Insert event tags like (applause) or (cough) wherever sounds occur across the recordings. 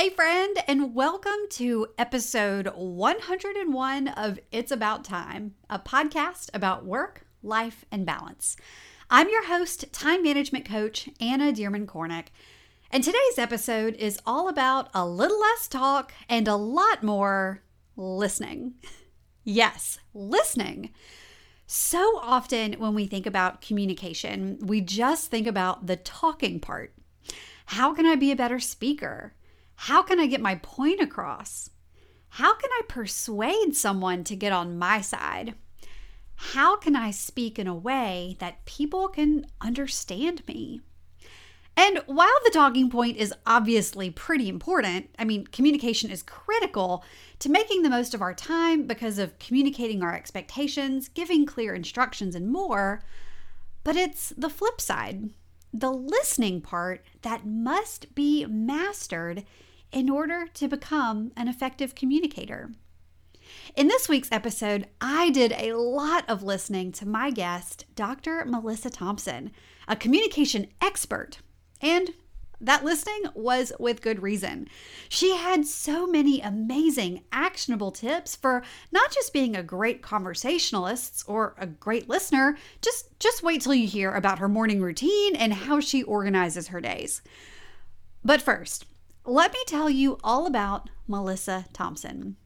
Hey, friend, and welcome to episode 101 of It's About Time, a podcast about work, life, and balance. I'm your host, time management coach, Anna Dearmon Kornick, and today's episode is all about a little less talk and a lot more listening. (laughs) Yes, listening. So often when we think about communication, we just think about the talking part. How can I be a better speaker? How can I get my point across? How can I persuade someone to get on my side? How can I speak in a way that people can understand me? And while the talking point is obviously pretty important, I mean, communication is critical to making the most of our time because of communicating our expectations, giving clear instructions, and more. But it's the flip side, the listening part that must be mastered in order to become an effective communicator. In this week's episode, I did a lot of listening to my guest, Dr. Melissa Thompson, a communication expert. And that listening was with good reason. She had so many amazing, actionable tips for not just being a great conversationalist or a great listener, just, just wait till you hear about her morning routine and how she organizes her days. But first, let me tell you all about Melissa Thompson.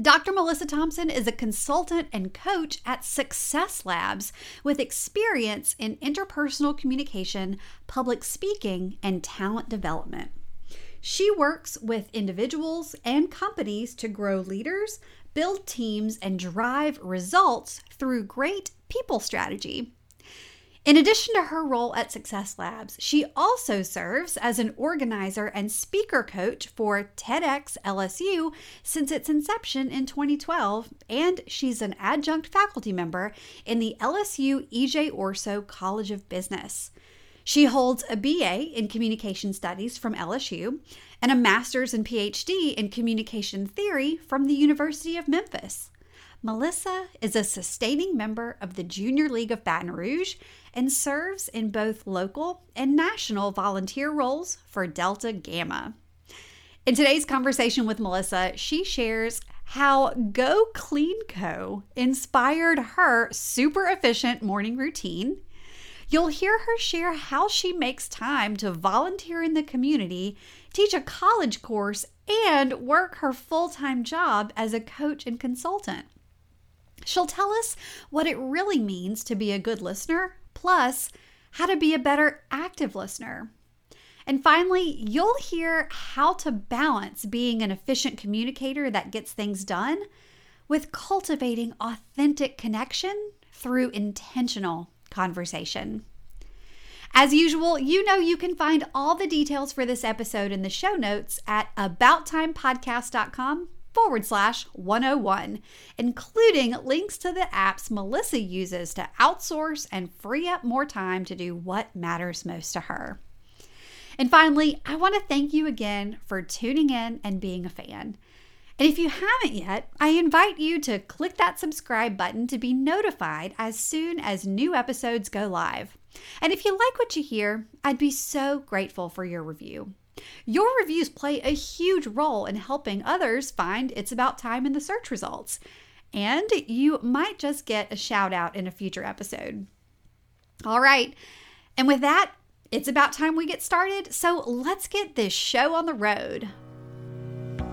Dr. Melissa Thompson is a consultant and coach at Success Labs with experience in interpersonal communication, public speaking, and talent development. She works with individuals and companies to grow leaders, build teams, and drive results through great people strategy. In addition to her role at Success Labs, she also serves as an organizer and speaker coach for TEDx LSU since its inception in 2012, and she's an adjunct faculty member in the LSU EJ Ourso College of Business. She holds a BA in Communication Studies from LSU and a master's and PhD in Communication Theory from the University of Memphis. Melissa is a sustaining member of the Junior League of Baton Rouge and serves in both local and national volunteer roles for Delta Gamma. In today's conversation with Melissa, she shares how Go Clean Co. inspired her super efficient morning routine. You'll hear her share how she makes time to volunteer in the community, teach a college course, and work her full time job as a coach and consultant. She'll tell us what it really means to be a good listener plus how to be a better active listener. And finally, you'll hear how to balance being an efficient communicator that gets things done with cultivating authentic connection through intentional conversation. As usual, you know you can find all the details for this episode in the show notes at abouttimepodcast.com forward slash 101, including links to the apps Melissa uses to outsource and free up more time to do what matters most to her. And finally, I want to thank you again for tuning in and being a fan. And if you haven't yet, I invite you to click that subscribe button to be notified as soon as new episodes go live. And if you like what you hear, I'd be so grateful for your review. Your reviews play a huge role in helping others find It's About Time in the search results. And you might just get a shout out in a future episode. All right. And with that, it's about time we get started. So let's get this show on the road.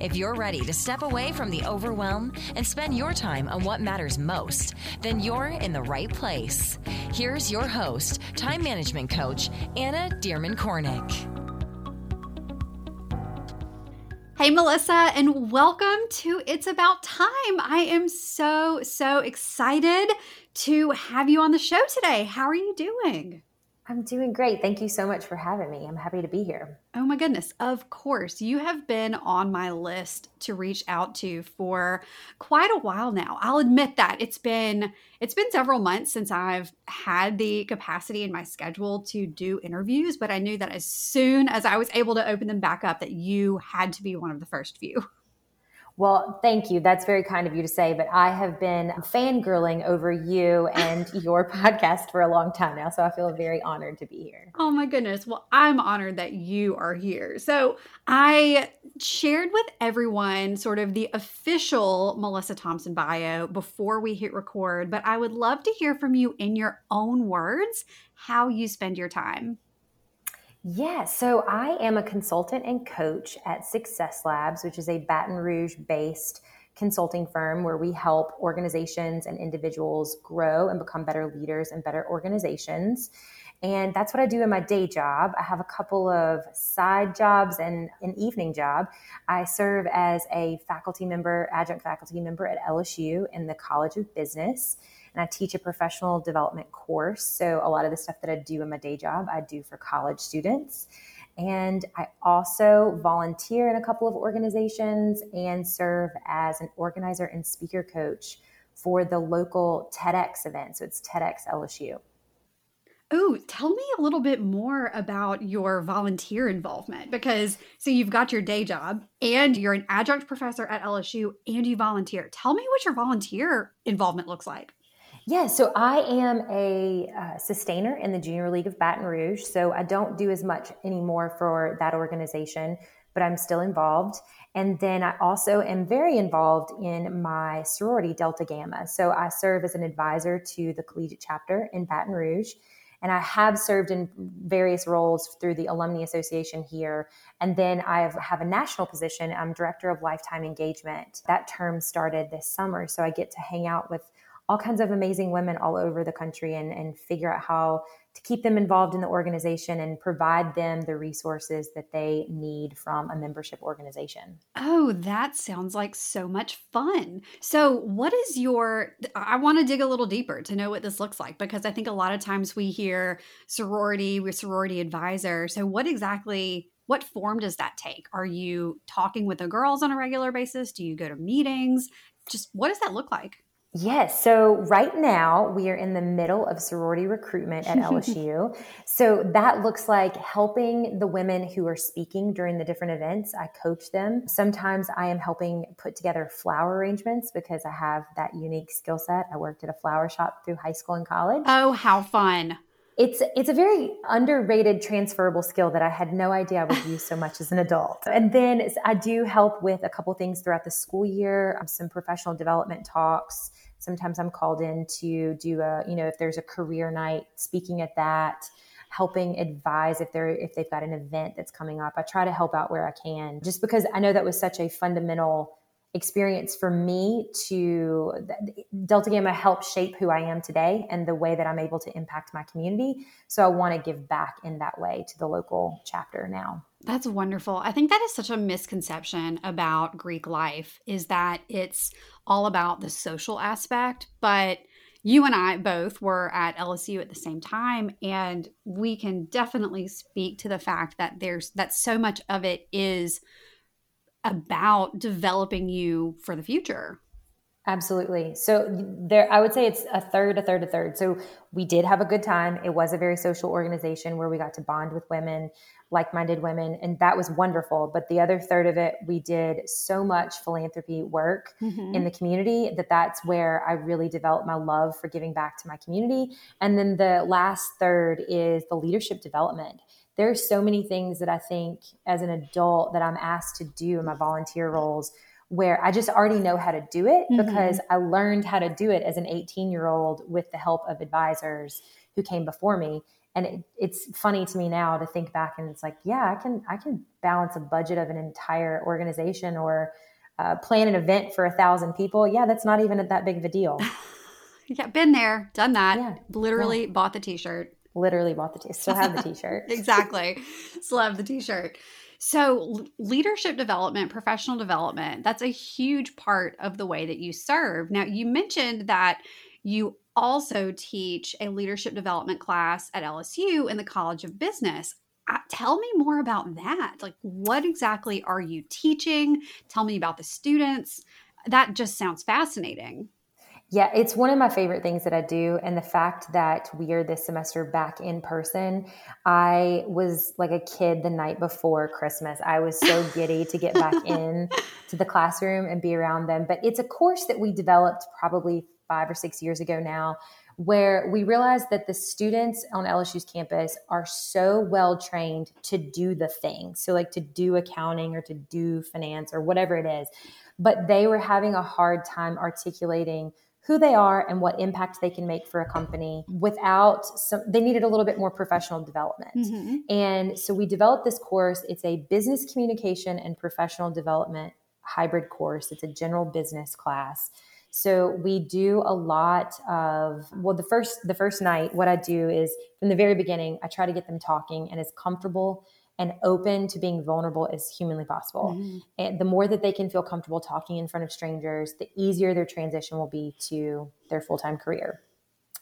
If you're ready to step away from the overwhelm and spend your time on what matters most, then you're in the right place. Here's your host, time management coach, Anna Dearmon Kornick. Hey, Melissa, and welcome to It's About Time. I am so, so excited to have you on the show today. How are you doing? I'm doing great. Thank you so much for having me. I'm happy to be here. Oh my goodness. Of course. You have been on my list to reach out to for quite a while now. I'll admit that. It's been it's been several months since I've had the capacity in my schedule to do interviews, but I knew that as soon as I was able to open them back up that you had to be one of the first few. Well, thank you. That's very kind of you to say, but I have been fangirling over you and (laughs) your podcast for a long time now. So I feel very honored to be here. Oh my goodness. Well, I'm honored that you are here. So I shared with everyone sort of the official Melissa Thompson bio before we hit record, but I would love to hear from you in your own words how you spend your time. Yeah, so I am a consultant and coach at Success Labs, which is a Baton Rouge based consulting firm where we help organizations and individuals grow and become better leaders and better organizations. And that's what I do in my day job. I have a couple of side jobs and an evening job. I serve as a faculty member, adjunct faculty member at LSU in the College of Business and I teach a professional development course. So a lot of the stuff that I do in my day job, I do for college students. And I also volunteer in a couple of organizations and serve as an organizer and speaker coach for the local TEDx event. So it's TEDx LSU. Oh, tell me a little bit more about your volunteer involvement because so you've got your day job and you're an adjunct professor at LSU and you volunteer. Tell me what your volunteer involvement looks like. Yeah, so I am a uh, sustainer in the Junior League of Baton Rouge. So I don't do as much anymore for that organization, but I'm still involved. And then I also am very involved in my sorority, Delta Gamma. So I serve as an advisor to the collegiate chapter in Baton Rouge. And I have served in various roles through the Alumni Association here. And then I have a national position. I'm director of lifetime engagement. That term started this summer. So I get to hang out with all kinds of amazing women all over the country and, and figure out how to keep them involved in the organization and provide them the resources that they need from a membership organization. Oh, that sounds like so much fun. So, what is your I want to dig a little deeper to know what this looks like because I think a lot of times we hear sorority, we're sorority advisor. So, what exactly what form does that take? Are you talking with the girls on a regular basis? Do you go to meetings? Just what does that look like? Yes. So right now we are in the middle of sorority recruitment at (laughs) LSU. so that looks like helping the women who are speaking during the different events. I coach them. Sometimes I am helping put together flower arrangements because I have that unique skill set. I worked at a flower shop through high school and college. Oh, how fun it's it's a very underrated transferable skill that I had no idea I would use so much as an adult. And then I do help with a couple things throughout the school year, um, some professional development talks. Sometimes I'm called in to do a, you know, if there's a career night, speaking at that, helping advise if they're if they've got an event that's coming up. I try to help out where I can, just because I know that was such a fundamental experience for me to Delta Gamma helped shape who I am today and the way that I'm able to impact my community. So I want to give back in that way to the local chapter now. That's wonderful. I think that is such a misconception about Greek life is that it's all about the social aspect, but you and I both were at LSU at the same time and we can definitely speak to the fact that there's that so much of it is about developing you for the future. Absolutely. So there I would say it's a third, a third, a third. So we did have a good time. It was a very social organization where we got to bond with women, like-minded women, and that was wonderful. But the other third of it, we did so much philanthropy work mm-hmm. in the community that that's where I really developed my love for giving back to my community. And then the last third is the leadership development there's so many things that I think as an adult that I'm asked to do in my volunteer roles where I just already know how to do it mm-hmm. because I learned how to do it as an 18 year old with the help of advisors who came before me. And it, it's funny to me now to think back and it's like, yeah, I can I can balance a budget of an entire organization or uh, plan an event for a thousand people. Yeah, that's not even that big of a deal. (laughs) yeah, been there, done that. Yeah, Literally yeah. bought the T-shirt literally bought the t still have the t-shirt (laughs) exactly still have the t-shirt so leadership development professional development that's a huge part of the way that you serve now you mentioned that you also teach a leadership development class at LSU in the College of Business. Uh, tell me more about that. Like, what exactly are you teaching? Tell me about the students. That just sounds fascinating. Yeah, it's one of my favorite things that I do. And the fact that we are this semester back in person, I was like a kid the night before Christmas. I was so (laughs) giddy to get back in to the classroom and be around them. But it's a course that we developed probably five or six years ago now, where we realized that the students on LSU's campus are so well trained to do the thing. So, like to do accounting or to do finance or whatever it is. But they were having a hard time articulating who they are and what impact they can make for a company without some they needed a little bit more professional development. Mm-hmm. and so we developed this course. It's a business communication and professional development hybrid course. It's a general business class. So we do a lot of well the first the first night what i do is from the very beginning i try to get them talking and as comfortable and open to being vulnerable as humanly possible. Mm-hmm. And the more that they can feel comfortable talking in front of strangers, the easier their transition will be to their full time career.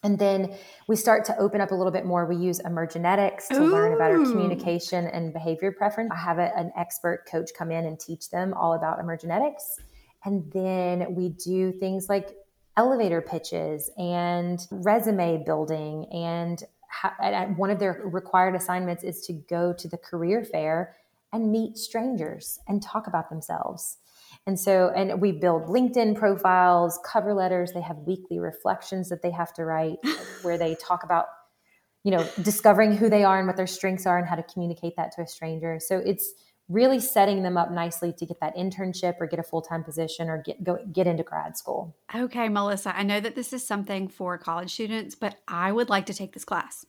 And then we start to open up a little bit more. We use emergenetics to Ooh. learn about our communication and behavior preference. I have a, an expert coach come in and teach them all about emergenetics. And then we do things like elevator pitches and resume building and one of their required assignments is to go to the career fair and meet strangers and talk about themselves. And so, and we build LinkedIn profiles, cover letters. They have weekly reflections that they have to write (laughs) where they talk about, you know, discovering who they are and what their strengths are and how to communicate that to a stranger. So it's really setting them up nicely to get that internship or get a full-time position or get go get into grad school. Okay, Melissa, I know that this is something for college students, but I would like to take this class.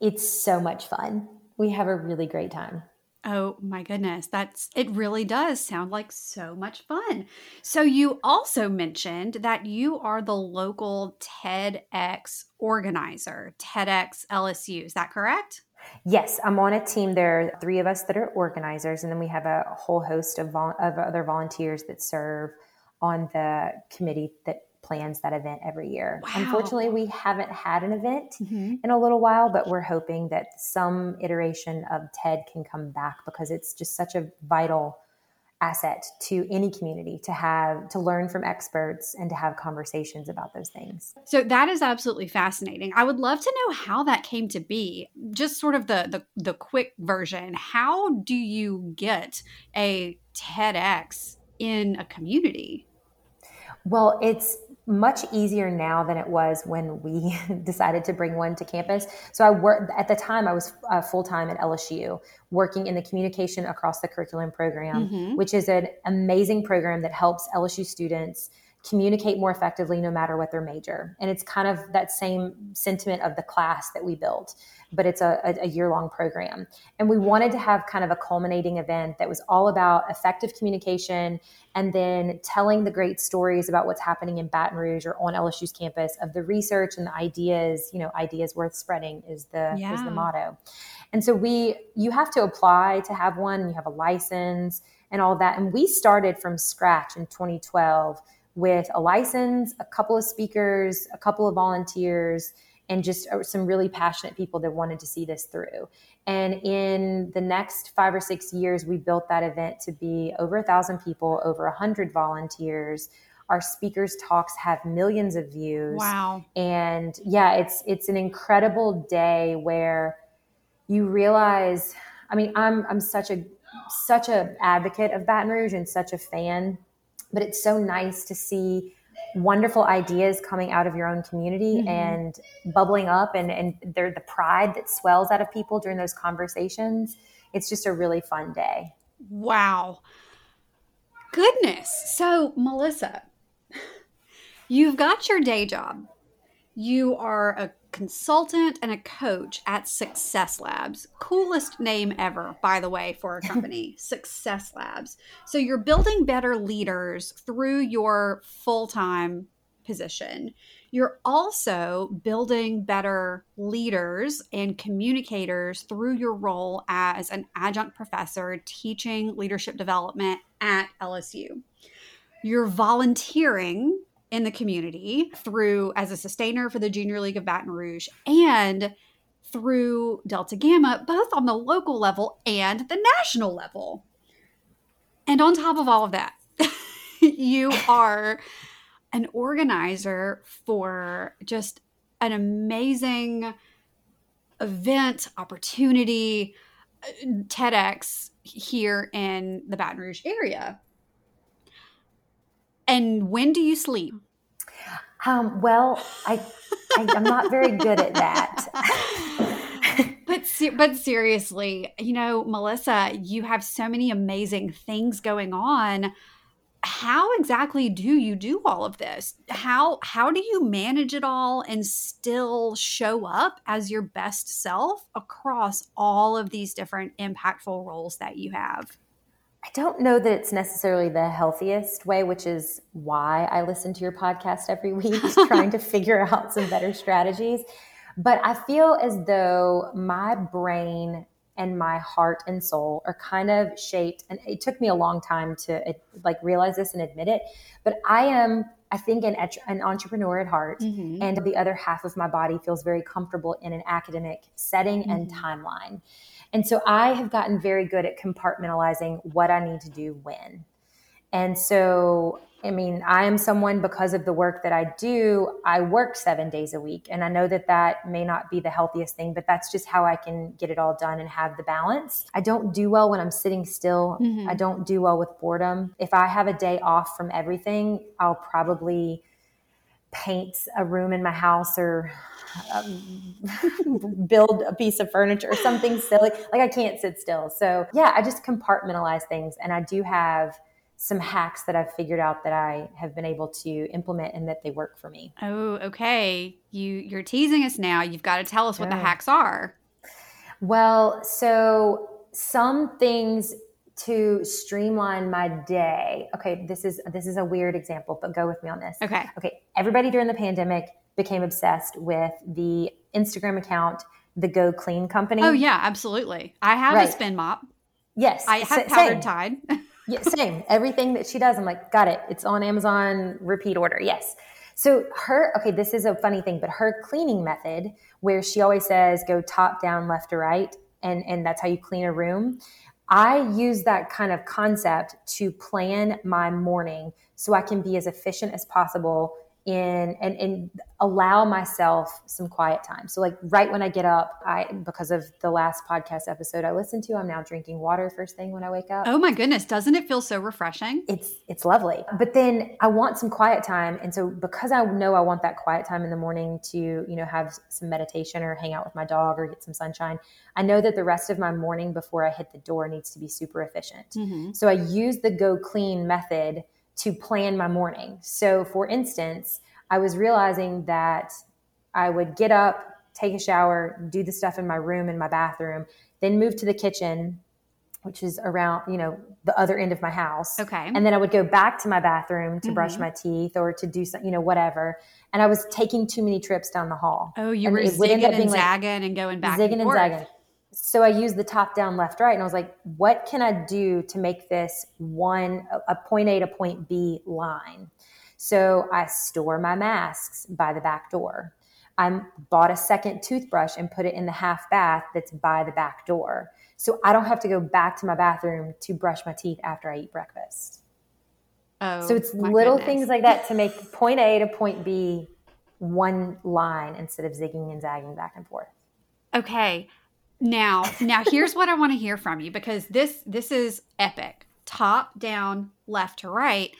It's so much fun. We have a really great time. Oh my goodness. That's it really does sound like so much fun. So you also mentioned that you are the local TEDx organizer, TEDx LSU. Is that correct? Yes, I'm on a team. There are three of us that are organizers, and then we have a whole host of, vol- of other volunteers that serve on the committee that plans that event every year. Wow. Unfortunately, we haven't had an event mm-hmm. in a little while, but we're hoping that some iteration of TED can come back because it's just such a vital asset to any community to have to learn from experts and to have conversations about those things. So that is absolutely fascinating. I would love to know how that came to be. Just sort of the the, the quick version. How do you get a TEDx in a community? Well, it's much easier now than it was when we (laughs) decided to bring one to campus. So I worked at the time I was uh, full time at LSU, working in the communication across the curriculum program, mm-hmm. which is an amazing program that helps LSU students communicate more effectively no matter what their major. And it's kind of that same sentiment of the class that we built, but it's a, a, year long program. And we wanted to have kind of a culminating event that was all about effective communication and then telling the great stories about what's happening in Baton Rouge or on LSU's campus of the research and the ideas, you know, ideas worth spreading is the yeah. is the motto. And so we you have to apply to have one, you have a license and all that. And we started from scratch in 2012 with a license, a couple of speakers, a couple of volunteers, and just uh, some really passionate people that wanted to see this through. And in the next five or six years, we built that event to be over a thousand people, over a hundred volunteers. Our speakers' talks have millions of views. Wow! And yeah, it's it's an incredible day where you realize. I mean, I'm I'm such a such a advocate of Baton Rouge and such a fan but it's so nice to see wonderful ideas coming out of your own community mm-hmm. and bubbling up and, and they're the pride that swells out of people during those conversations. It's just a really fun day. Wow. Goodness. So, Melissa, (laughs) you've got your day job. You are a consultant and a coach at Success Labs. Coolest name ever, by the way, for a company, (laughs) Success Labs. So you're building better leaders through your full time position. You're also building better leaders and communicators through your role as an adjunct professor teaching leadership development at LSU. You're volunteering in the community through as a sustainer for the Junior League of Baton Rouge and through Delta Gamma, both on the local level and the national level. And on top of all of that, (laughs) you are an organizer for just an amazing event opportunity, uh, TEDx here in the Baton Rouge area. And when do you sleep? Um, well, I, I am not very good at that. (laughs) but but seriously, you know, Melissa, you have so many amazing things going on. How exactly do you do all of this? How how do you manage it all and still show up as your best self across all of these different impactful roles that you have? I don't know that it's necessarily the healthiest way, which is why I listen to your podcast every week, (laughs) trying to figure out some better strategies. But I feel as though my brain and my heart and soul are kind of shaped, and it took me a long time to like realize this and admit it. But I am I think an, an entrepreneur at heart, mm-hmm. and the other half of my body feels very comfortable in an academic setting mm-hmm. and timeline. And so I have gotten very good at compartmentalizing what I need to do when. And so, I mean, I am someone because of the work that I do, I work seven days a week. And I know that that may not be the healthiest thing, but that's just how I can get it all done and have the balance. I don't do well when I'm sitting still. Mm-hmm. I don't do well with boredom. If I have a day off from everything, I'll probably paint a room in my house or um, (laughs) build a piece of furniture or something silly. Like I can't sit still. So yeah, I just compartmentalize things, and I do have some hacks that I've figured out that I have been able to implement and that they work for me. Oh, okay. You you're teasing us now. You've got to tell us what the hacks are. Well, so some things to streamline my day. Okay, this is this is a weird example, but go with me on this. Okay. Okay, everybody during the pandemic became obsessed with the Instagram account, the Go Clean Company. Oh yeah, absolutely. I have right. a spin mop. Yes, I have powdered tide. (laughs) yeah, same. Everything that she does, I'm like, got it. It's on Amazon, repeat order. Yes. So her, okay, this is a funny thing, but her cleaning method, where she always says, go top down, left to right, and and that's how you clean a room. I use that kind of concept to plan my morning so I can be as efficient as possible in and, and allow myself some quiet time. So like right when I get up, I because of the last podcast episode I listened to, I'm now drinking water first thing when I wake up. Oh my goodness, doesn't it feel so refreshing? It's it's lovely. But then I want some quiet time and so because I know I want that quiet time in the morning to, you know, have some meditation or hang out with my dog or get some sunshine, I know that the rest of my morning before I hit the door needs to be super efficient. Mm-hmm. So I use the go clean method to plan my morning. So, for instance, I was realizing that I would get up, take a shower, do the stuff in my room, in my bathroom, then move to the kitchen, which is around, you know, the other end of my house. Okay. And then I would go back to my bathroom to mm-hmm. brush my teeth or to do some, you know, whatever. And I was taking too many trips down the hall. Oh, you and were zigging and zagging like, and going back zigging and, and zagging so I used the top down left right and I was like, what can I do to make this one a point A to point B line? So I store my masks by the back door. I bought a second toothbrush and put it in the half bath that's by the back door. So I don't have to go back to my bathroom to brush my teeth after I eat breakfast. Oh, so it's little goodness. things like that to make point A to point B one line instead of zigging and zagging back and forth. Okay. Now, (laughs) now here's what I want to hear from you because this this is epic. Top down, left to right,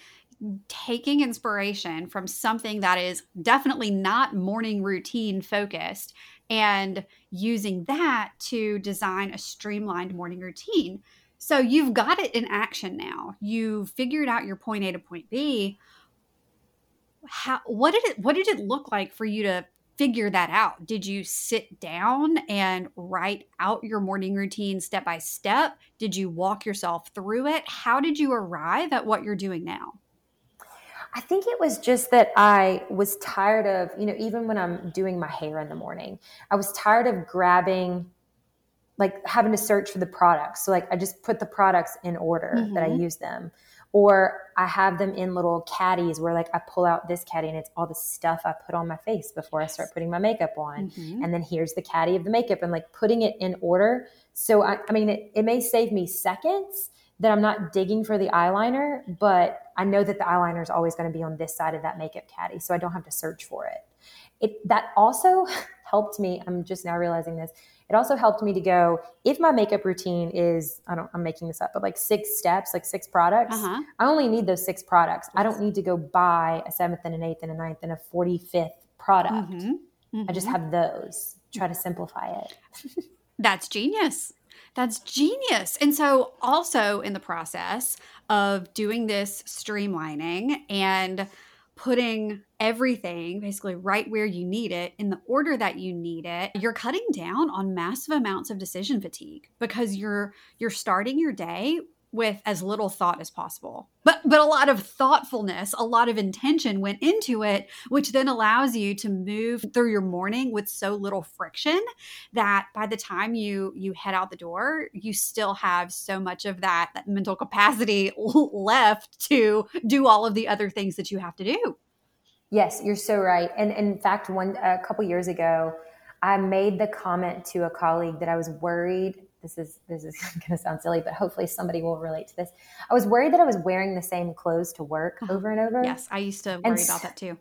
taking inspiration from something that is definitely not morning routine focused and using that to design a streamlined morning routine. So you've got it in action now. You've figured out your point A to point B. How what did it what did it look like for you to figure that out? Did you sit down and write out your morning routine step by step? Did you walk yourself through it? How did you arrive at what you're doing now? I think it was just that I was tired of, you know, even when I'm doing my hair in the morning, I was tired of grabbing, like having to search for the products. So, like, I just put the products in order mm-hmm. that I mm-hmm. use them Or I have them in little caddies where like I pull out this caddy and it's all the stuff I put on my face before I start putting my makeup on. Mm-hmm. And then here's the caddy of the makeup and like putting it in order. So I, I mean, it, it may save me seconds that I'm not digging for the eyeliner, but I know that the eyeliner is always going to be on this side of that makeup caddy. So I don't have to search for it. It that also (laughs) helped me. I'm just now realizing this it also helped me to go if my makeup routine is i don't i'm making this up but like six steps like six products uh-huh. i only need those six products yes. i don't need to go buy a seventh and an eighth and a ninth and a 45th product mm-hmm. Mm-hmm. i just have those try to simplify it (laughs) that's genius that's genius. And so, also in the process of doing this streamlining and putting everything basically right where you need it in the order that you need it you're cutting down on massive amounts of decision fatigue because you're you're starting your day with as little thought as possible. But but a lot of thoughtfulness, a lot of intention went into it, which then allows you to move through your morning with so little friction that by the time you you head out the door, you still have so much of that, that mental capacity (laughs) left to do all of the other things that you have to do. Yes, you're so right. And, and in fact, one a couple years ago, I made the comment to a colleague that I was worried this is this is (laughs) going to sound silly, but hopefully somebody will relate to this. I was worried that I was wearing the same clothes to work uh-huh. over and over. Yes, I used to worry and, about that too.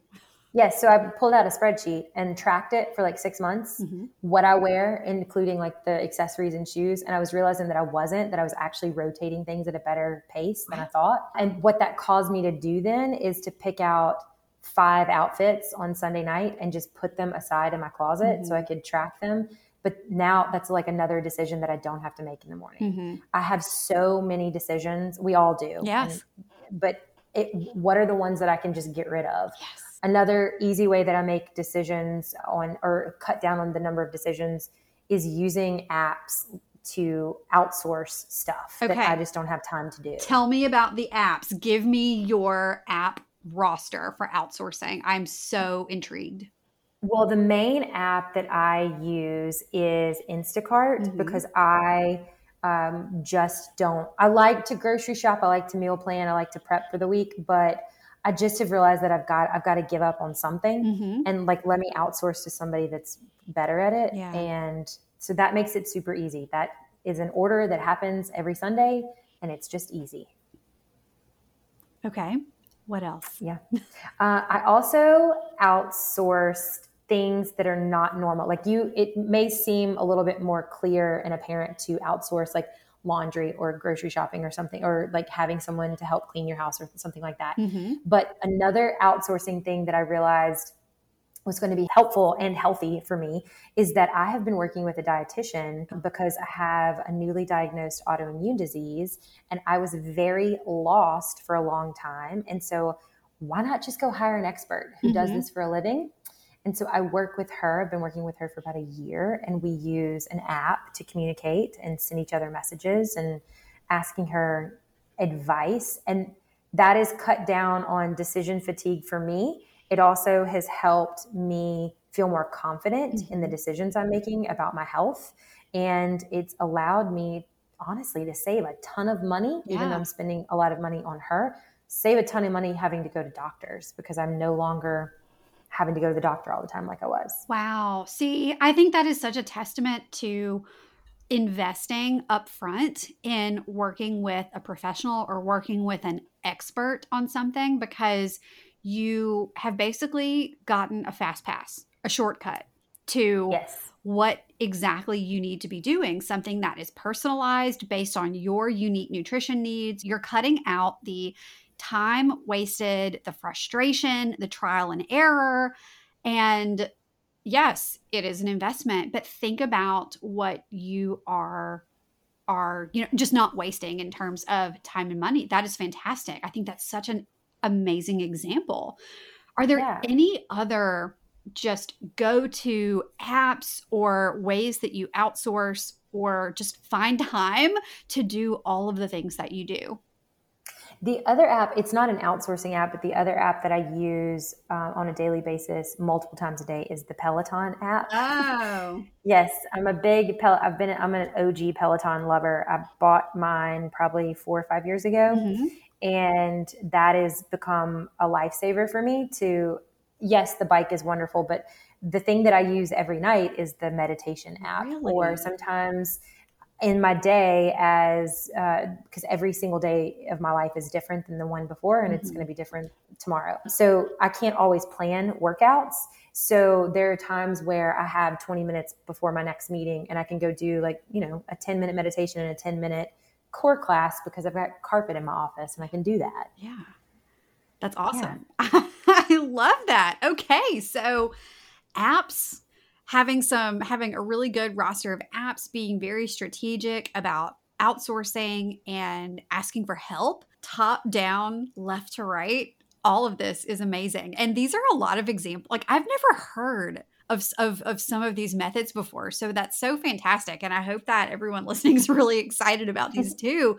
Yes, so I pulled out a spreadsheet and tracked it for like six months, mm-hmm. what I wear, including like the accessories and shoes. And I was realizing that I wasn't, that I was actually rotating things at a better pace than I thought. And what that caused me to do then is to pick out five outfits on Sunday night and just put them aside in my closet mm-hmm. so I could track them but now that's like another decision that I don't have to make in the morning. Mm-hmm. I have so many decisions. We all do. Yes. And, but it, what are the ones that I can just get rid of? Yes. Another easy way that I make decisions on or cut down on the number of decisions is using apps to outsource stuff okay. that I just don't have time to do. Tell me about the apps. Give me your app roster for outsourcing. I'm so intrigued. Well, the main app that I use is Instacart mm-hmm. because I um, just don't. I like to grocery shop. I like to meal plan. I like to prep for the week, but I just have realized that I've got I've got to give up on something mm-hmm. and like let me outsource to somebody that's better at it. Yeah. And so that makes it super easy. That is an order that happens every Sunday, and it's just easy. Okay. What else? Yeah. Uh, I also outsourced things that are not normal. Like you, it may seem a little bit more clear and apparent to outsource like laundry or grocery shopping or something, or like having someone to help clean your house or something like that. Mm-hmm. But another outsourcing thing that I realized was going to be helpful and healthy for me is that I have been working with a dietitian because I have a newly diagnosed autoimmune disease and I was very lost for a long time. And so, why not just go hire an expert who mm-hmm. does this for a living? And so I work with her. I've been working with her for about a year, and we use an app to communicate and send each other messages and asking her advice. And that is cut down on decision fatigue for me. It also has helped me feel more confident mm-hmm. in the mm-hmm. decisions I'm making about my health. And it's allowed me, honestly, to save a ton of money, yeah. even though I'm spending a lot of money on her, save a ton of money having to go to doctors because I'm no longer having to go to the doctor all the time like I was. Wow. See, I think that is such a testament to investing upfront in working with a professional or working with an expert on something because you have basically gotten a fast pass, a shortcut to yes. what exactly you need to be doing, something that is personalized based on your unique nutrition needs. You're cutting out the time wasted, the frustration, the trial and error. And yes, it is an investment, but think about what you are are you know just not wasting in terms of time and money. That is fantastic. I think that's such an amazing example. Are there yeah. any other just go to apps or ways that you outsource or just find (laughs) time to do all of the things that you do? The other app, it's not an outsourcing app, but the other app that I use uh, on a daily basis, multiple times a day, is the Peloton app. Oh, (laughs) yes, I'm a big Pel. I've been I'm an OG Peloton lover. I bought mine probably four or five years ago, mm-hmm. And that has become a lifesaver for me to, yes, the bike is wonderful, but the thing that I use every night is the meditation app. Really? Or sometimes in my day as because uh, every single day of my life is different than the one before and mm-hmm. it's going to be different tomorrow. So i can't always plan workouts. So there are times where i have 20 minutes before my next meeting and i can go do like you know a 10 minute meditation and a 10 minute core class because i've got carpet in my office and i can do that. Yeah. That's awesome. Yeah. (laughs) i love that. Okay so apps having some having a really good roster of apps being very strategic about outsourcing and asking for help top down left to right all of this is amazing. And these are a lot of examples like i've never heard of, of, of some of these methods before so that's so fantastic and i hope that everyone (laughs) listening is really excited about these (laughs) too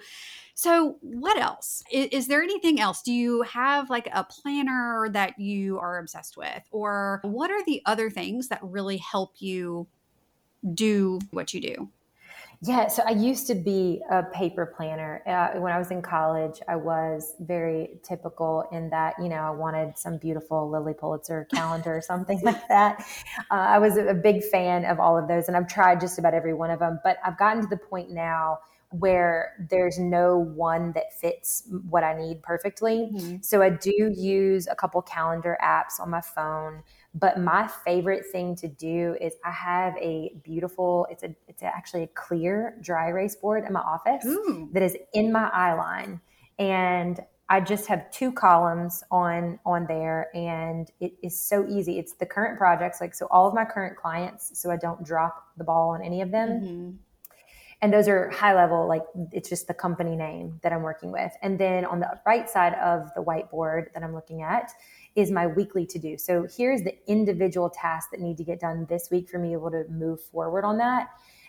so, what else? Is, is, there anything else? Do you have like a planner that you are obsessed with? Or what are the other things that really help you do what you do? Yeah, so I used to be a paper planner. Uh, when I was in college, I was very typical in that, you know, I wanted some beautiful Lilly Pulitzer calendar or something (laughs) like that. Uh, I was a big fan of all of those, and I've tried just about every one of them. But I've gotten to the point now where there's no one that fits what I need perfectly. Mm-hmm. So I do use a couple calendar apps on my phone, but my favorite thing to do is I have a beautiful it's a it's actually a clear dry erase board in my office Ooh. that is in my eye line and I just have two columns on on there and it is so easy. It's the current projects like so all of my current clients so I don't drop the ball on any of them. Mm-hmm and those are high level like it's just the company name that i'm working with and then on the right side of the whiteboard that i'm looking at is my weekly to do so here's the individual tasks that need to get done this week for me able to move forward on that.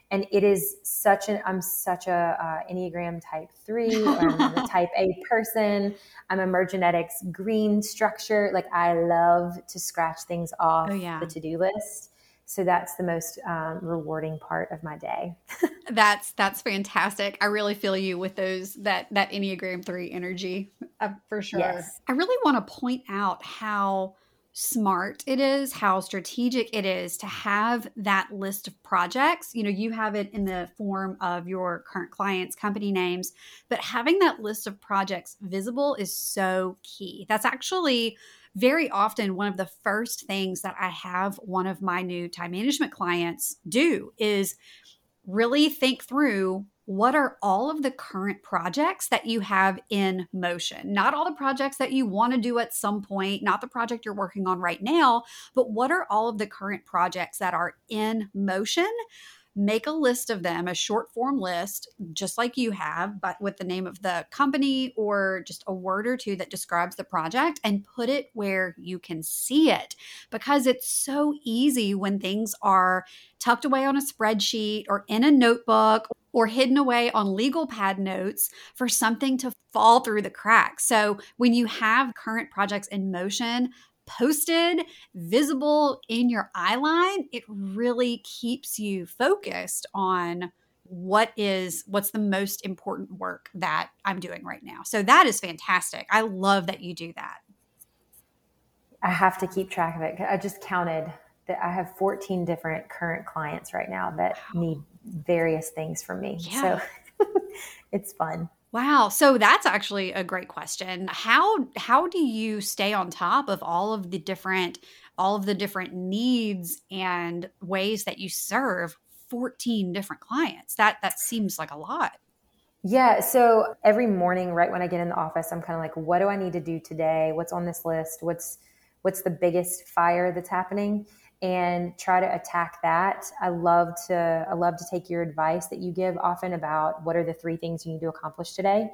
And it is such an i'm such a uh, enneagram type three. (laughs) I'm a type a person. I'm a mergenetics green structure. Like i love to scratch things off oh, yeah. the to-do list so that's the most um, rewarding part of my day. (laughs) That's that's fantastic. I really feel you with those that that enneagram 3 energy uh, for sure. Yes. i really want to point out how smart it is how strategic it is to have that list of projects. You know you have it in the form of your current clients company names but having that list of projects visible is so key. That's actually very often one of the first things that I have one of my new time management clients do is really think through what are all of the current projects that you have in motion? Not all the projects that you want to do at some point, not the project you're working on right now, but what are all of the current projects that are in motion make a list of them, a short form list, just like you have, but with the name of the company or just a word or two that describes the project and put it where you can see it because it's so easy when things are tucked away on a spreadsheet or in a notebook or hidden away on legal pad notes for something to fall through the cracks. So, when you have current projects in motion, posted, visible in your eye line, it really keeps you focused on what is what's the most important work that I'm doing right now. So that is fantastic. I love that you do that. I have to keep track of it. I just counted that I have 14 different current clients right now that wow. need various things from me. Yeah. So (laughs) it's fun. Wow. So that's actually a great question. How how do you stay on top of all of the different all of the different needs and ways that you serve 14 different clients? That that seems like a lot. Yeah, so every morning right when I get in the office, I'm kind of like what do I need to do today? What's on this list? What's what's the biggest fire that's happening? And try to attack that. I love to I love to take your advice that you give often about what are the three things you need to accomplish today.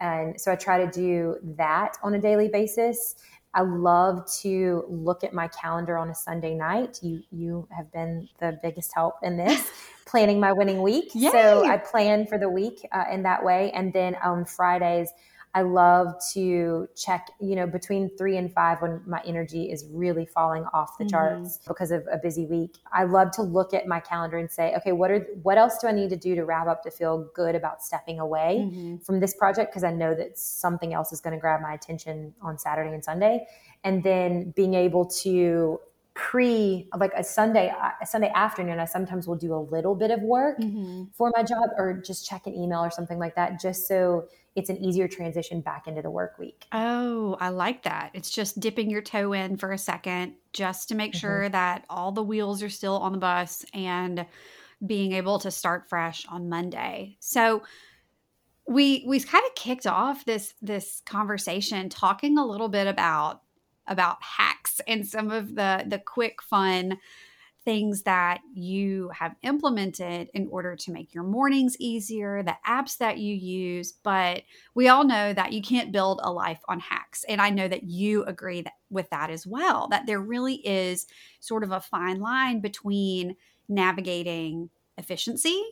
And so I try to do that on a daily basis. I love to look at my calendar on a Sunday night. You you have been the biggest help in this (laughs) planning my winning week. Yay! So I plan for the week uh, in that way, and then on Fridays I love to check, you know, between three and five when my energy is really falling off the mm-hmm. charts because of a busy week. I love to look at my calendar and say, okay, what are what else do I need to do to wrap up to feel good about stepping away mm-hmm. from this project because I know that something else is going to grab my attention on Saturday and Sunday, and then being able to pre like a sunday a sunday afternoon i sometimes will do a little bit of work mm-hmm. for my job or just check an email or something like that just so it's an easier transition back into the work week oh i like that it's just dipping your toe in for a second just to make mm-hmm. sure that all the wheels are still on the bus and being able to start fresh on monday so we we kind of kicked off this this conversation talking a little bit about about hacks and some of the the quick fun things that you have implemented in order to make your mornings easier, the apps that you use. But we all know that you can't build a life on hacks. And I know that you agree that, with that as well, that there really is sort of a fine line between navigating efficiency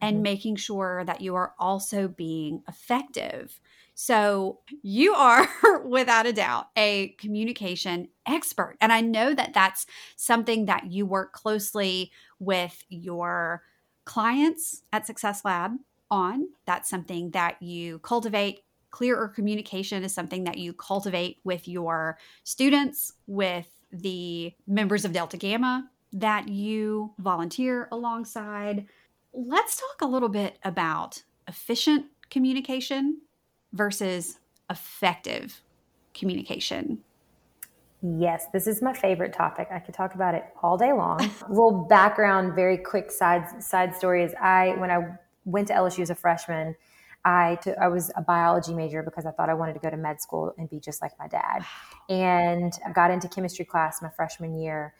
and mm-hmm. making sure that you are also being effective. So, you are (laughs) without a doubt a communication expert. And I know that that's something that you work closely with your clients at Success Lab on. That's something that you cultivate. Clearer communication is something that you cultivate with your students, with the members of Delta Gamma that you volunteer alongside. Let's talk a little bit about efficient communication versus effective communication? Yes, this is my favorite topic. I could talk about it all day long. (laughs) little background, very quick side side story is I when I went to LSU as a freshman, I, t- I was a biology major because I thought I wanted to go to med school and be just like my dad. And I got into chemistry class my freshman year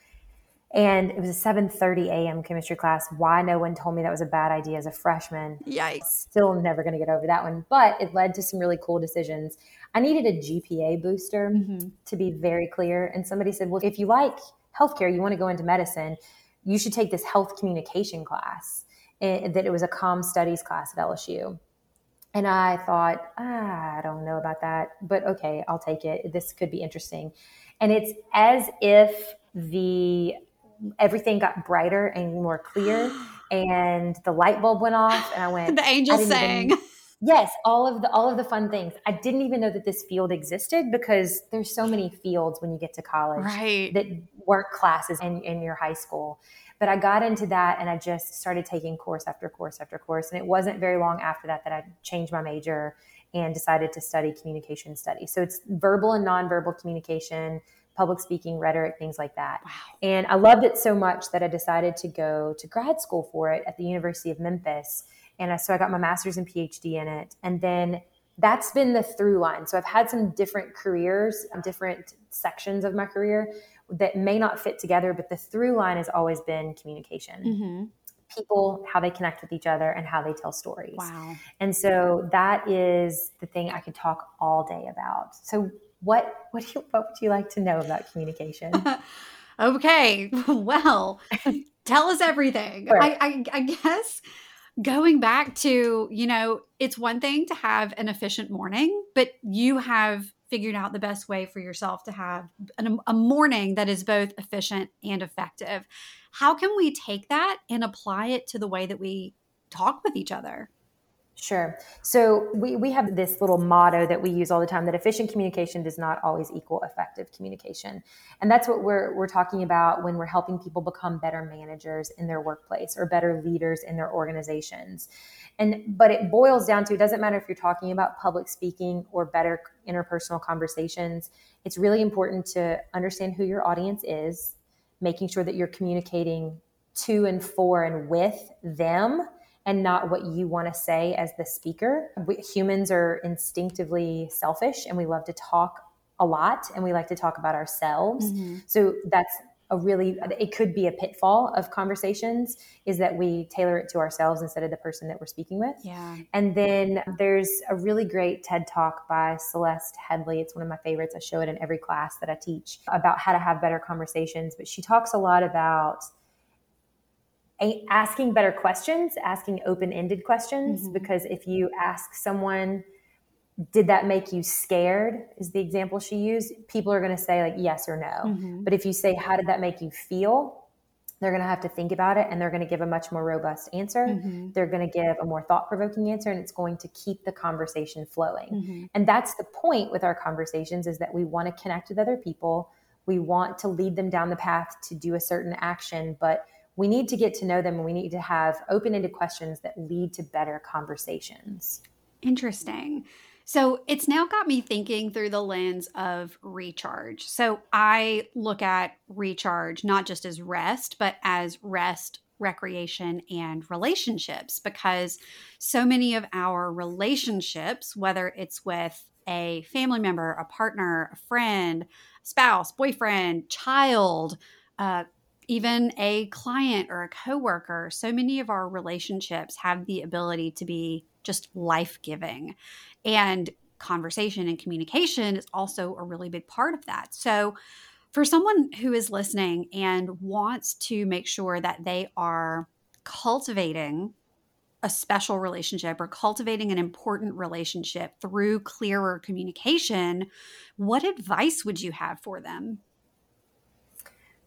and it was a 7.30 a.m chemistry class. Why no one told me that was a bad idea as a freshman. Yikes. Still never going to get over that one. But it led to some really cool decisions. I needed a gpa booster mm-hmm. to be very clear. And somebody said well if you like healthcare you want to go into medicine you should take this health communication class. And that it was a com studies class at lsu and i thought ah, i don't know about that but okay i'll take it. This could be interesting. And it's as if the everything got brighter and more clear (gasps) and the light bulb went off and I (laughs) went the angel sang. Even, (laughs) yes, all of the all of the fun things. I didn't even know that this field existed because there's so many fields when you get to college right. that weren't classes in, in your high school. But I got into that and I just started taking course after course after course. And it wasn't very long after that that I changed my major and decided to study communication studies. So it's verbal and nonverbal communication public speaking, rhetoric, things like that. Wow. And I loved it so much that I decided to go to grad school for it at the University of Memphis. And I, so I got my master's and PhD in it. And then that's been the through line. So I've had some different careers, different sections of my career that may not fit together, but the through line has always been communication. Mm-hmm people, how they connect with each other, and how they tell stories. Wow. And so that is the thing I could talk all day about. So what what do you, what would you like to know about communication? (laughs) okay, (laughs) well, tell us everything. Sure. I, I, I guess going back to you know it's one thing to have an efficient morning, but you have figured out the best way for yourself to have an, a morning that is both efficient and effective. How can we take that and apply it to the way that we talk with each other? Sure. So we, we have this little motto that we use all the time that efficient communication does not always equal effective communication. And that's what we're, we're talking about when we're helping people become better managers in their workplace or better leaders in their organizations. And but it boils down to it doesn't matter if you're talking about public speaking or better interpersonal conversations. It's really important to understand who your audience is, making sure that you're communicating to and for and with them and not what you want to say as the speaker. We, humans are instinctively selfish and we love to talk a lot and we like to talk about ourselves. Mm-hmm. So that's a really it could be a pitfall of conversations is that we tailor it to ourselves instead of the person that we're speaking with. Yeah. And then there's a really great TED talk by Celeste Headlee. It's one of my favorites. I show it in every class that I teach about how to have better conversations, but she talks a lot about asking better questions, asking open ended questions, mm-hmm. because if you ask someone did that make you scared? Is the example she used. People are going to say, like, yes or no. Mm-hmm. But if you say, how did that make you feel? They're going to have to think about it and they're going to give a much more robust answer. Mm-hmm. They're going to give a more thought provoking answer and it's going to keep the conversation flowing. Mm-hmm. And that's the point with our conversations is that we want to connect with other people. We want to lead them down the path to do a certain action, but we need to get to know them and we need to have open ended questions that lead to better conversations. Interesting. So it's now got me thinking through the lens of recharge. So I look at recharge not just as rest, but as rest, recreation, and relationships because so many of our relationships, whether it's with a family member, a partner, a friend, spouse, boyfriend, child, uh, even a client or a coworker, so many of our relationships have the ability to be just life giving. And conversation and communication is also a really big part of that. So, for someone who is listening and wants to make sure that they are cultivating a special relationship or cultivating an important relationship through clearer communication, what advice would you have for them?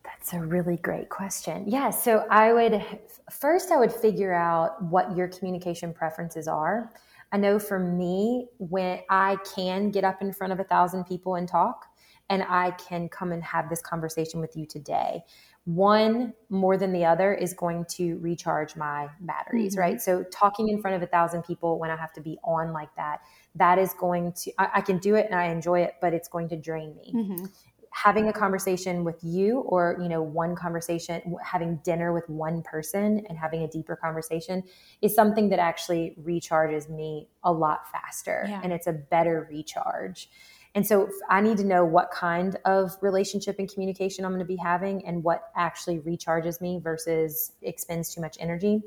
That's a really great question. Yeah, so I would first I would figure out what your communication preferences are. I know for me, when I can get up in front of a thousand people and talk, and I can come and have this conversation with you today. One more than the other is going to recharge my batteries, mm-hmm. right? So, talking in front of a thousand people when I have to be on like that, that is going to, I, I can do it and I enjoy it, but it's going to drain me. Mm-hmm having a conversation with you or you know one conversation having dinner with one person and having a deeper conversation is something that actually recharges me a lot faster yeah. and it's a better recharge and so i need to know what kind of relationship and communication i'm going to be having and what actually recharges me versus expends too much energy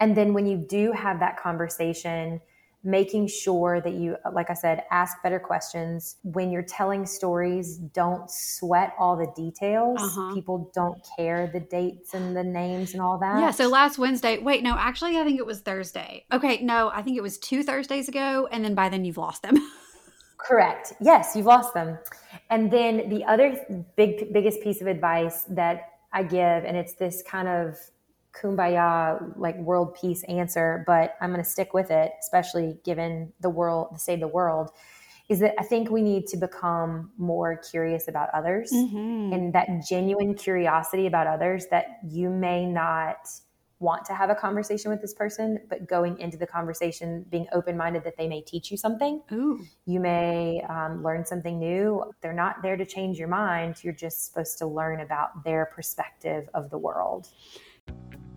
and then when you do have that conversation making sure that you, like I said, ask better questions. When you're telling stories, don't sweat all the details. Uh-huh. People don't care the dates and the names and all that. Yeah. So last Wednesday, wait, no, actually, I think it was Thursday. Okay. No, I think it was two Thursdays ago. And then by then you've lost them. (laughs) Correct. Yes, you've lost them. And then the other big, biggest piece of advice that I give, and it's this kind of kumbaya like world peace answer, but I'm going to stick with it, especially given the world, the state of the world, is that I think we need to become more curious about others mm-hmm. and that genuine curiosity about others that you may not want to have a conversation with this person, but going into the conversation, being open minded that they may teach you something. Ooh. You may um, learn something new. They're not there to change your mind. You're just supposed to learn about their perspective of the world.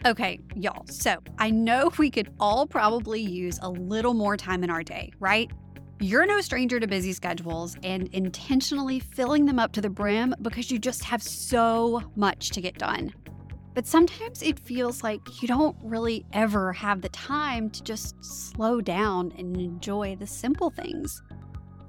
Okay, y'all. So I know we could all probably use a little more time in our day, right? You're no stranger to busy schedules and intentionally filling them up to the brim because you just have so much to get done. But sometimes it feels like you don't really ever have the time to just slow down and enjoy the simple things.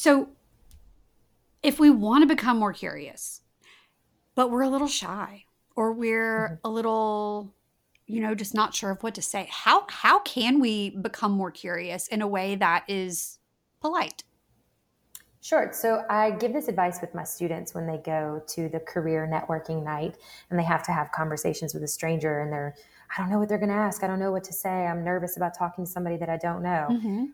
So, if we want to become more curious, but we're a little shy or we're mm-hmm. a little you know just not sure of what to say how how can we become more curious in a way that is polite Sure. So I give this advice with my students when they go to the career networking night and they have to have conversations with a stranger and they're, I don't know what they're going to ask. I don't know what to say. I'm nervous about talking to somebody that I don't know. Mm-hmm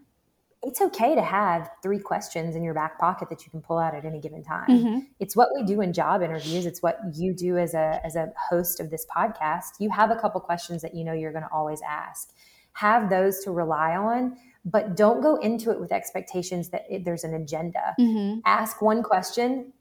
it's okay to have three questions in your back pocket that you can pull out at any given time. Mm-hmm. It's what we do in job interviews. It's what you do as a as a host of this podcast. You have a couple questions that you know you're going to always ask. Have those to rely on, but don't go into it with expectations that it, there's an agenda. Mm-hmm. Ask one question,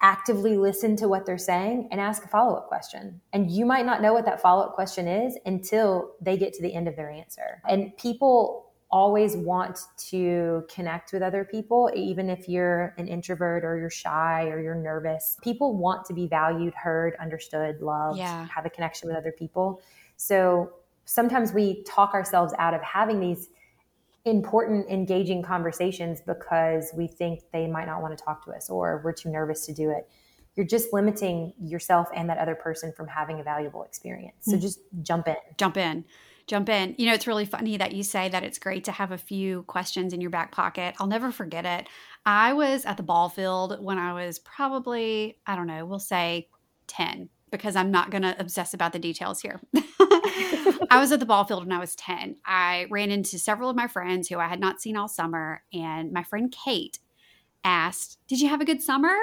actively listen to what they're saying and ask a follow-up question. And you might not know what that follow-up question is until they get to the end of their answer. And people always want to connect with other people, even if you're an introvert or you're shy or you're nervous. People want to be valued, heard, understood, loved, yeah. have a connection with other people. So sometimes we talk ourselves out of having these important, engaging conversations because we think they might not want to talk to us or we're too nervous to do it. You're just limiting yourself and that other person from having a valuable experience. So mm. just jump in. Jump in jump in. You know, it's really funny that you say that it's great to have a few questions in your back pocket. I'll never forget it. I was at the ball field when I was probably, I don't know, we'll say 10 because I'm not going to obsess about the details here. (laughs) I was at the ball field when I was 10. I ran into several of my friends who I had not seen all summer, and my friend Kate asked, Did you have a good summer?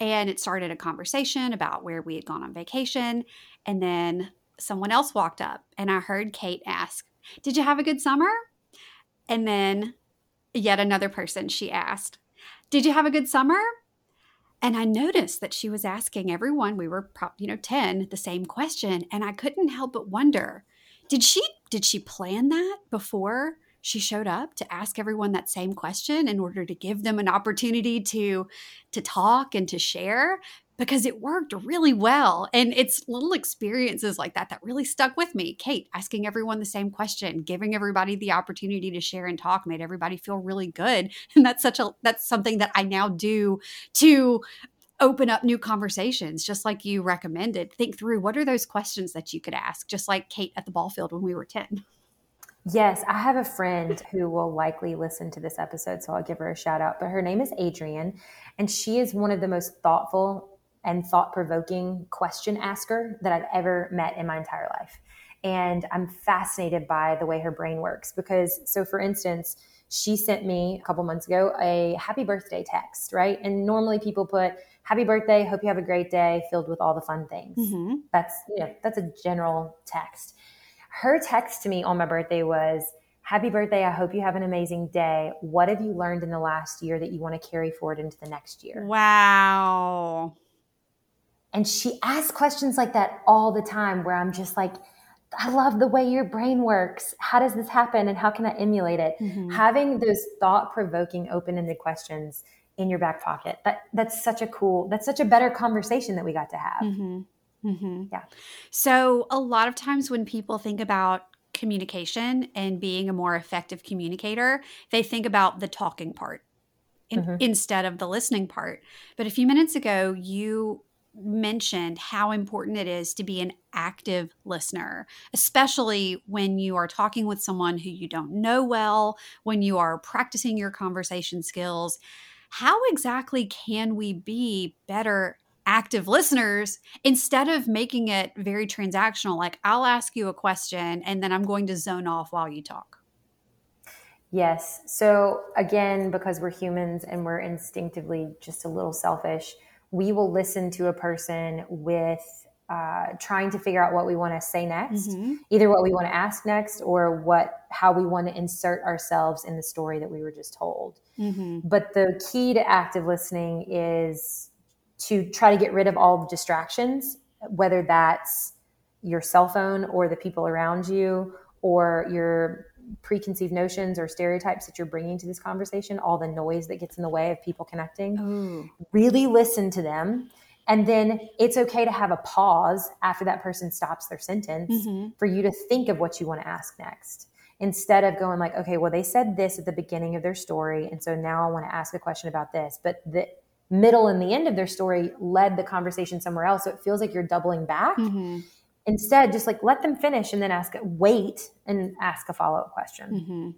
And it started a conversation about where we had gone on vacation. And then someone else walked up and I heard Kate ask, Did you have a good summer? And then yet another person, she asked, Did you have a good summer? And I noticed that she was asking everyone, we were, you know, 10, the same question. And I couldn't help but wonder, did she, did she plan that before she showed up to ask everyone that same question in order to give them an opportunity to, to talk and to share? Because it worked really well. And it's little experiences like that that really stuck with me. Kate asking everyone the same question, giving everybody the opportunity to share and talk made everybody feel really good. (laughs) And that's such a that's something that I now do to open up new conversations just like you recommended. Think through what are those questions that you could ask just like Kate at the ball field when we were 10. Yes, I have a friend who will likely listen to this episode, so I'll give her a shout out. But her name is Adrian, and she is one of the most thoughtful and thought provoking question asker that I've ever met in my entire life. And I'm fascinated by the way her brain works because, so for instance, she sent me a couple months ago a happy birthday text, right? And normally people put happy birthday, hope you have a great day, filled with all the fun things. Mm-hmm. That's, you know, that's a general text. Her text to me on my birthday was, Happy birthday. I hope you have an amazing day. What have you learned in the last year that you want to carry forward into the next year? Wow. And she asks questions like that all the time where I'm just like, I love the way your brain works. How does this happen? And how can I emulate it? Mm-hmm. Having those thought provoking, open ended questions in your back pocket. That that's such a cool, that's such a better conversation that we got to have. Mm-hmm. Mm-hmm. Yeah. So a lot of times when people think about communication and being a more effective communicator, they think about the talking part. In, mm-hmm. instead of the listening part. But a few minutes ago, you mentioned how important it is to be an active listener, especially when you are talking with someone who you don't know well, when you are practicing your conversation skills. How exactly can we be better active listeners instead of making it very transactional? Like, I'll ask you a question and then I'm going to zone off while you talk. Yes. So, again, because we're humans and we're instinctively just a little selfish, we will listen to a person with uh, trying to figure out what we want to say next, mm-hmm. either what we want to ask next or what how we want to insert ourselves in the story that we were just told. Mm-hmm. But the key to active listening is to try to get rid of all the distractions, whether that's your cell phone or the people around you or your preconceived notions or stereotypes that you're bringing to this conversation, all the noise that gets in the way of people connecting. Ooh. Really listen to them. And then it's okay to have a pause after that person stops their sentence mm-hmm. for you to think of what you want to ask next. Instead of going like, okay, well, they said this at the beginning of their story. And so now I want to ask a question about this. But the middle and the end of their story led the conversation somewhere else. So it feels like you're doubling back. Mm-hmm instead just like let them finish and then ask it, wait and ask a follow-up question mm-hmm.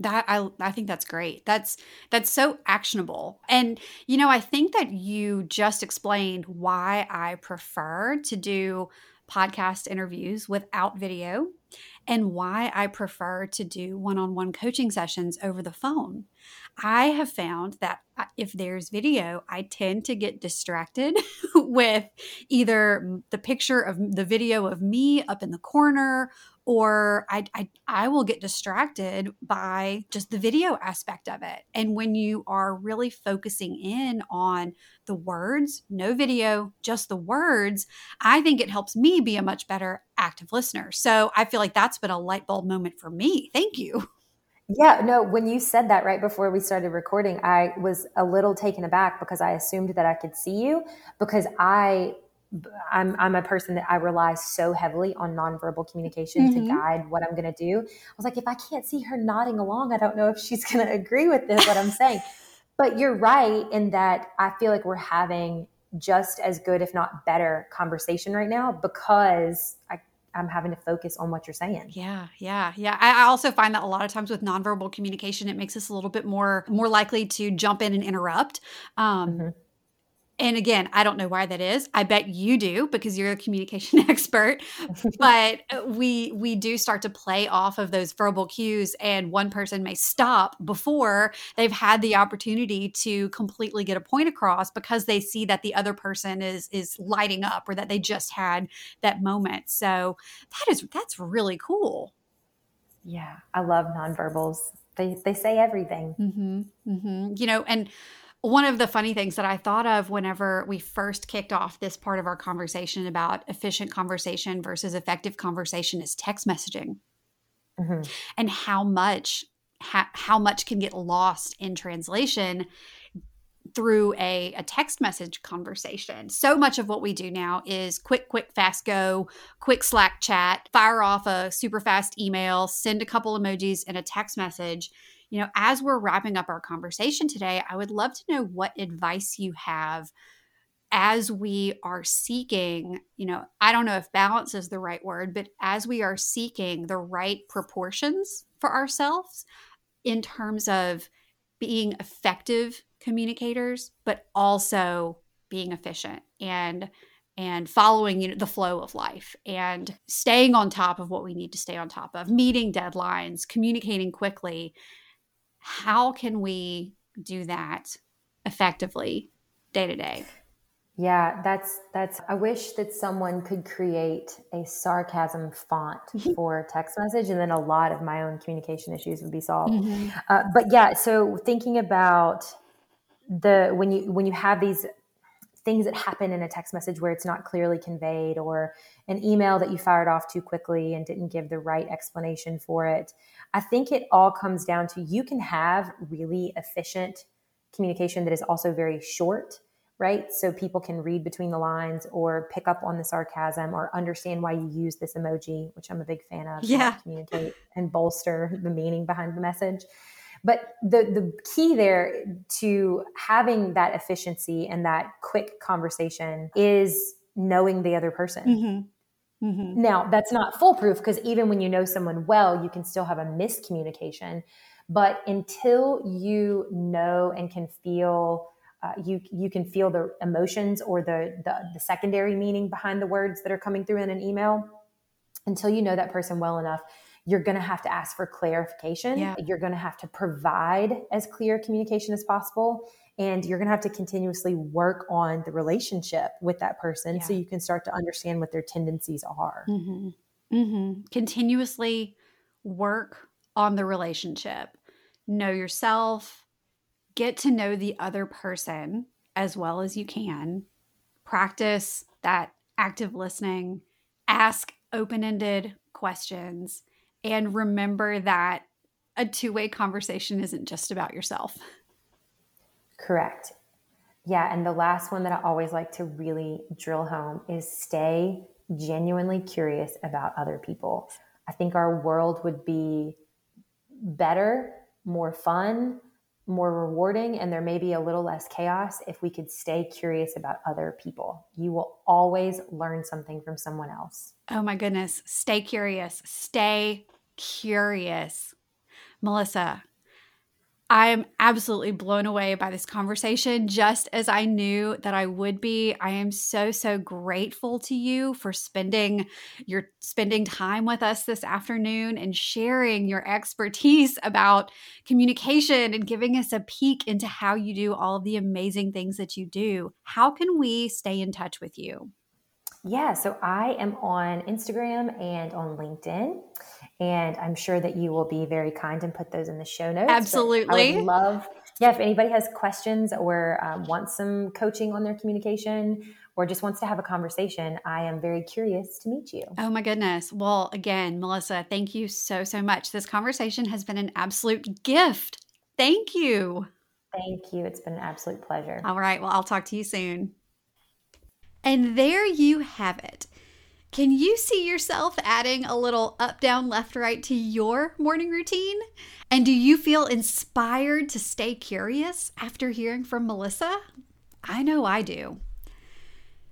that i i think that's great that's that's so actionable and you know i think that you just explained why i prefer to do podcast interviews without video and why I prefer to do one on one coaching sessions over the phone. I have found that uh, if there's video, I tend to get distracted (laughs) with either the picture of the video of me up in the corner or I, I, I will get distracted by just the video aspect of it. And when you are really focusing in on the words, no video, just the words, I think it helps me be a much better active listener. So I feel like that's been a light bulb moment for me. Thank you. (laughs) Yeah, no, when you said that right before we started recording, I was a little taken aback because I assumed that I could see you because I I'm I'm a person that I rely so heavily on nonverbal communication mm-hmm. to guide what I'm going to do. I was like, if I can't see her nodding along, I don't know if she's (laughs) going to agree with this what I'm saying. but you're right in that I feel like we're having just as good, if not better, conversation right now because I'm having to focus on what you're saying. Yeah, yeah, yeah. I also find that a lot of times with nonverbal communication, it makes us a little bit more more likely to jump in and interrupt. Um, mm-hmm and again, I don't know why that is. I bet you do because you're a communication (laughs) expert. (laughs) but uh, we we do start to play off of those verbal cues and one person may stop before they've had the opportunity to completely get a point across because they see that the other person is is lighting up or that they just had that moment. So that is that's really cool. Yeah, I love nonverbals. They they say everything. Mm-hmm, mm-hmm. You know, and one of the funny things that I thought of whenever we first kicked off this part of our conversation about efficient conversation versus effective conversation is text messaging mm-hmm. and how much ha- how much can get lost in translation through a, a text message conversation. So much of what we do now is quick, quick, fast go, quick Slack chat, fire off a super fast email, send a couple emojis and a text message you know, as we're wrapping up our conversation today, I would love to know what advice you have as we are seeking, you know, I don't know if balance is the right word, but as we are seeking the right proportions for ourselves in terms of being effective communicators, but also being efficient and and following you know, the flow of life and staying on top of what we need to stay on top of, meeting deadlines, communicating quickly, how can we do that effectively day to day? Yeah, that's that's I wish that someone could create a sarcasm font (laughs) for text message and then a lot of my own communication issues would be solved. Mm-hmm. Uh, but yeah, so thinking about the when you when you have these things that happen in a text message where it's not clearly conveyed or an email that you fired off too quickly and didn't give the right explanation for it. I think it all comes down to you can have really efficient communication that is also very short, right? So people can read between the lines or pick up on the sarcasm or understand why you use this emoji, which I'm a big fan of. Yeah. communicate and bolster the meaning behind the message. But the the key there to having that efficiency and that quick conversation is knowing the other person. Mm-hmm. Mm-hmm. Now, that's not foolproof because even when you know someone well, you can still have a miscommunication. But until you know and can feel, uh, you you can feel the emotions or the, the the secondary meaning behind the words that are coming through in an email. Until you know that person well enough, you're going to have to ask for clarification. Yeah. You're going to have to provide as clear communication as possible. And you're going to have to continuously work on the relationship with that person yeah. so you can start to understand what their tendencies are. Mm-hmm. Mm-hmm. Continuously work on the relationship. Know yourself, get to know the other person as well as you can. Practice that active listening ask open ended questions and remember that a two way conversation isn't just about yourself. Correct. Yeah. And the last one that I always like to really drill home is stay genuinely curious about other people. I think our world would be better, more fun, more rewarding, and there may be a little less chaos if we could stay curious about other people. You will always learn something from someone else. Oh my goodness. Stay curious. Stay curious. Melissa, I am absolutely blown away by this conversation, just as I knew that I would be. I am so, so grateful to you for spending your spending time with us this afternoon and sharing your expertise about communication and giving us a peek into how you do all of the amazing things that you do. How can we stay in touch with you? Yeah, so I am on Instagram and on LinkedIn. And I'm sure that you will be very kind and put those in the show notes. Absolutely. I would love, yeah, if anybody has questions or um, wants some coaching on their communication or just wants to have a conversation, I am very curious to meet you. Oh my goodness. Well, again, Melissa, thank you so, so much. This conversation has been an absolute gift. Thank you. Thank you. It's been an absolute pleasure. All right. Well, I'll talk to you soon. And there you have it. Can you see yourself adding a little up, down, left, right to your morning routine? And do you feel inspired to stay curious after hearing from Melissa? I know I do.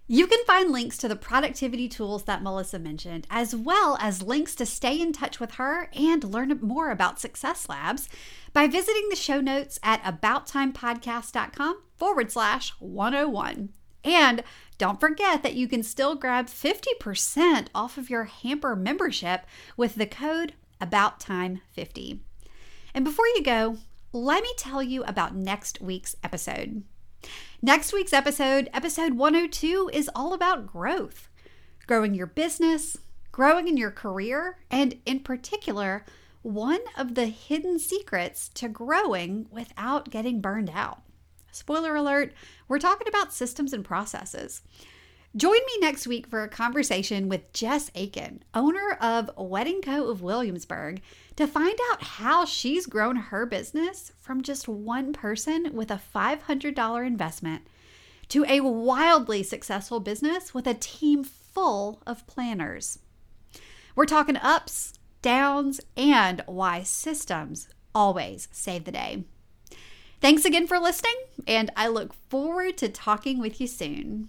You can find links to the productivity tools that Melissa mentioned, as well as links to stay in touch with her and learn more about Success Labs by visiting the show notes at abouttimepodcast.com forward slash 101. And don't forget that you can still grab 50% off of your hamper membership with the code AboutTime50. And before you go, let me tell you about next week's episode. Next week's episode, episode 102, is all about growth growing your business, growing in your career, and in particular, one of the hidden secrets to growing without getting burned out. Spoiler alert, we're talking about systems and processes. Join me next week for a conversation with Jess Aiken, owner of Wedding Co. of Williamsburg, to find out how she's grown her business from just one person with a $500 investment to a wildly successful business with a team full of planners. We're talking ups, downs, and why systems always save the day. Thanks again for listening, and I look forward to talking with you soon.